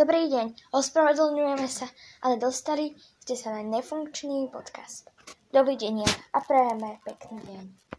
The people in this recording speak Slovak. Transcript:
Dobrý deň, ospravedlňujeme sa, ale dostali ste sa na nefunkčný podcast. Dovidenia a prajeme pekný deň.